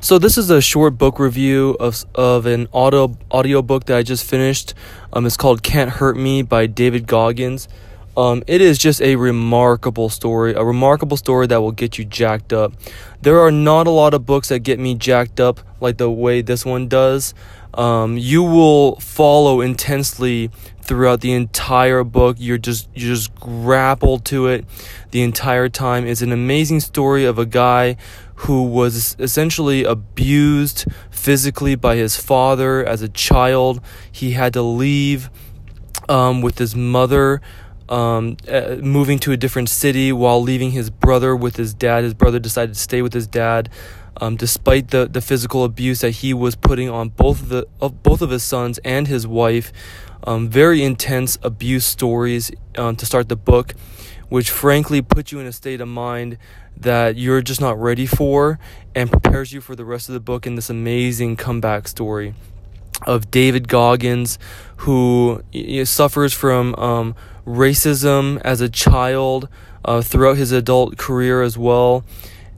So this is a short book review of of an audio book that I just finished. Um, it's called "Can't Hurt Me" by David Goggins. Um, it is just a remarkable story, a remarkable story that will get you jacked up. There are not a lot of books that get me jacked up like the way this one does. Um, you will follow intensely throughout the entire book. You're just you just grappled to it the entire time. It's an amazing story of a guy who was essentially abused physically by his father as a child. He had to leave um, with his mother. Um, uh, moving to a different city while leaving his brother with his dad. His brother decided to stay with his dad, um, despite the, the physical abuse that he was putting on both of the both of his sons and his wife. Um, very intense abuse stories um, to start the book, which frankly put you in a state of mind that you're just not ready for and prepares you for the rest of the book in this amazing comeback story of David Goggins, who suffers from um, racism as a child uh, throughout his adult career as well.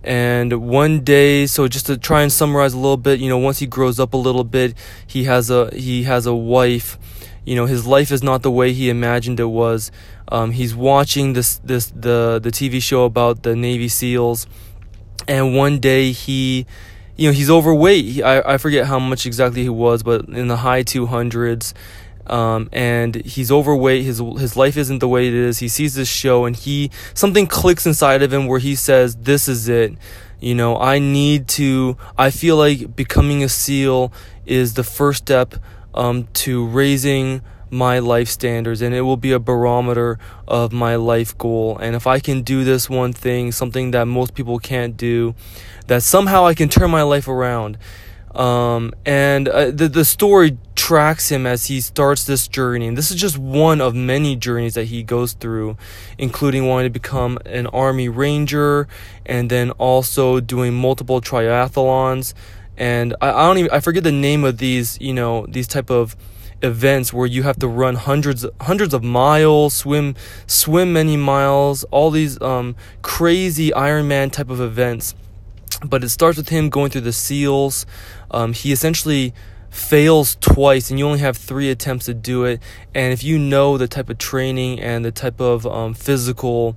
And one day, so just to try and summarize a little bit, you know, once he grows up a little bit, he has a he has a wife. You know, his life is not the way he imagined it was. Um, he's watching this this the the TV show about the Navy SEALs, and one day he, you know, he's overweight. He, I I forget how much exactly he was, but in the high two hundreds. Um, and he's overweight. His his life isn't the way it is. He sees this show, and he something clicks inside of him where he says, "This is it." You know, I need to. I feel like becoming a SEAL is the first step um, to raising my life standards and it will be a barometer of my life goal. And if I can do this one thing, something that most people can't do, that somehow I can turn my life around. Um, and uh, the the story tracks him as he starts this journey. And this is just one of many journeys that he goes through, including wanting to become an army ranger, and then also doing multiple triathlons. And I, I don't even I forget the name of these you know these type of events where you have to run hundreds hundreds of miles, swim swim many miles, all these um, crazy Ironman type of events. But it starts with him going through the SEALs. Um, he essentially fails twice, and you only have three attempts to do it. And if you know the type of training and the type of um, physical,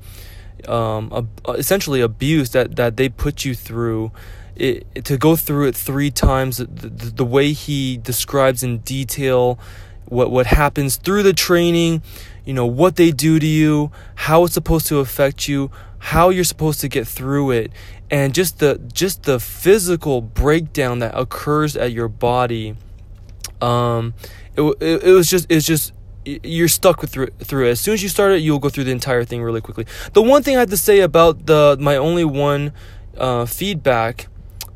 um, ab- essentially abuse that that they put you through it, to go through it three times, the, the, way he describes in detail what what happens through the training, you know what they do to you, how it's supposed to affect you, how you're supposed to get through it, and just the just the physical breakdown that occurs at your body. Um, it it, it was just it's just you're stuck with through, through it. As soon as you start it, you'll go through the entire thing really quickly. The one thing I have to say about the my only one uh, feedback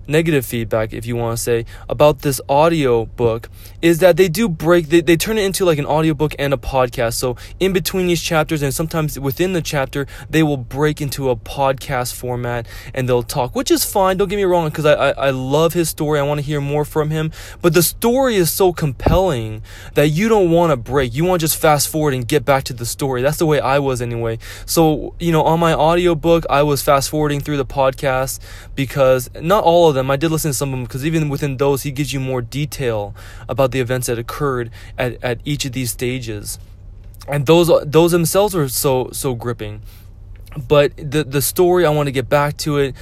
negative feedback, if you want to say, about this audio book is that they do break, they, they turn it into like an audiobook and a podcast. So in between these chapters and sometimes within the chapter, they will break into a podcast format and they'll talk, which is fine. Don't get me wrong, because I, I, I love his story. I want to hear more from him. But the story is so compelling that you don't want to break. You want to just fast forward and get back to the story. That's the way I was anyway. So, you know, on my audiobook, I was fast forwarding through the podcast because not all of them. I did listen to some of them because even within those, he gives you more detail about the events that occurred at, at each of these stages, and those those themselves are so so gripping. But the the story, I want to get back to it.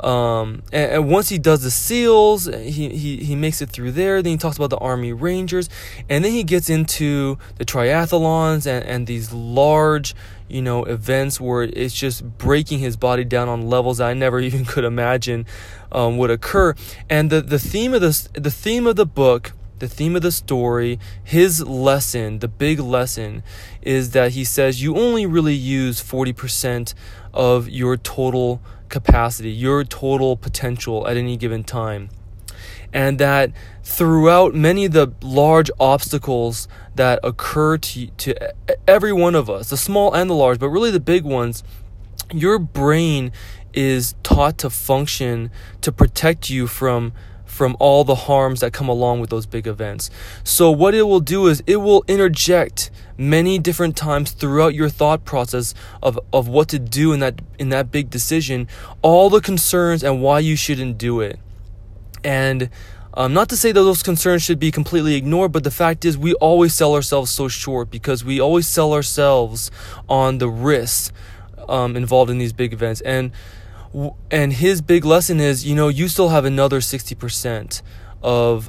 Um, and, and, once he does the seals, he, he, he makes it through there. Then he talks about the Army Rangers, and then he gets into the triathlons and, and these large, you know, events where it's just breaking his body down on levels I never even could imagine um, would occur. And the, the theme of this, the theme of the book, the theme of the story, his lesson, the big lesson, is that he says you only really use forty percent of your total capacity, your total potential at any given time. And that throughout many of the large obstacles that occur to, to every one of us, the small and the large, but really the big ones, your brain is taught to function to protect you from from all the harms that come along with those big events. So what it will do is it will interject many different times throughout your thought process of, of what to do in that in that big decision, all the concerns and why you shouldn't do it. And um, not to say that those concerns should be completely ignored, but the fact is, we always sell ourselves so short because we always sell ourselves on the risks um, involved in these big events. And and his big lesson is, you know, you still have another sixty percent of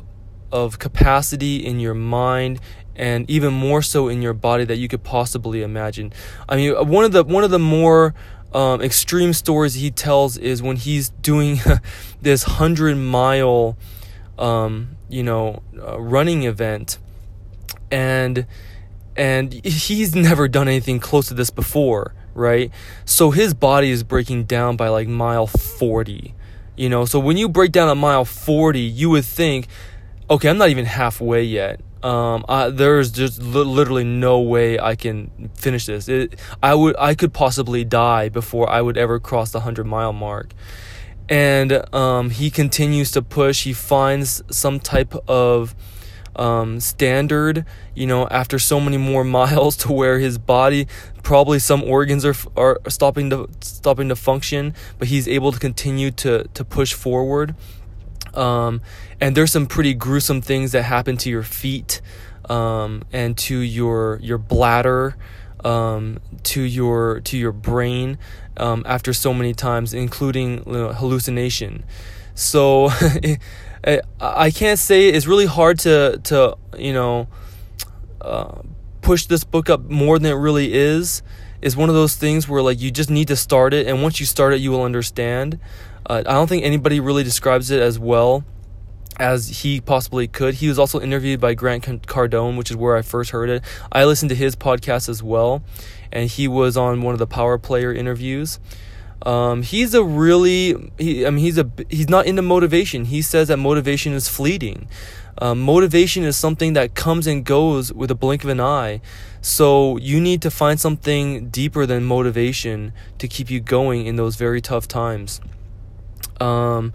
of capacity in your mind and even more so in your body that you could possibly imagine. I mean, one of the one of the more um, extreme stories he tells is when he's doing this hundred mile, um, you know, uh, running event, and and he's never done anything close to this before, right? So his body is breaking down by like mile forty, you know. So when you break down at mile forty, you would think, okay, I'm not even halfway yet um, I, there's just li- literally no way I can finish this. It, I would, I could possibly die before I would ever cross the hundred mile mark. And um, he continues to push. He finds some type of um, standard, you know, after so many more miles to where his body, probably some organs are are stopping to stopping to function, but he's able to continue to to push forward. Um, and there's some pretty gruesome things that happen to your feet um, and to your your bladder, um, to your to your brain um, after so many times, including you know, hallucination. So I can't say it's really hard to to you know uh, push this book up more than it really is. Is one of those things where like you just need to start it, and once you start it, you will understand. Uh, I don't think anybody really describes it as well as he possibly could. He was also interviewed by Grant Cardone, which is where I first heard it. I listened to his podcast as well, and he was on one of the Power Player interviews. Um, he's a really, he, I mean, he's a he's not into motivation. He says that motivation is fleeting. Um, motivation is something that comes and goes with a blink of an eye. So you need to find something deeper than motivation to keep you going in those very tough times. Um,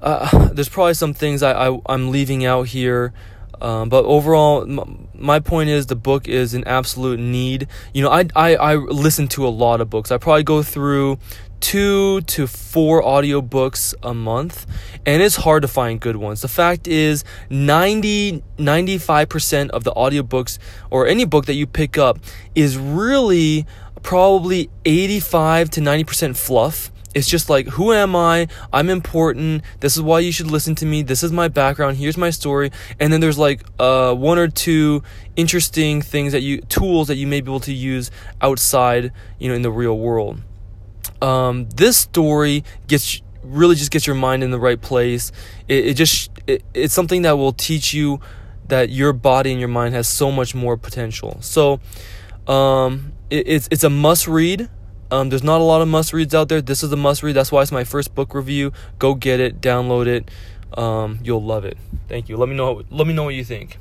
uh, there's probably some things I, I am leaving out here. Um, but overall, m- my point is the book is an absolute need. You know, I, I, I listen to a lot of books. I probably go through two to four audiobooks a month and it's hard to find good ones the fact is 90 95% of the audiobooks or any book that you pick up is really probably 85 to 90% fluff it's just like, who am I? I'm important. This is why you should listen to me. This is my background. Here's my story. And then there's like uh, one or two interesting things that you, tools that you may be able to use outside, you know, in the real world. Um, this story gets really just gets your mind in the right place. It, it just it, it's something that will teach you that your body and your mind has so much more potential. So um, it, it's it's a must read. Um, there's not a lot of must reads out there. This is a must read. That's why it's my first book review. Go get it, download it. Um, you'll love it. Thank you. Let me know. Let me know what you think.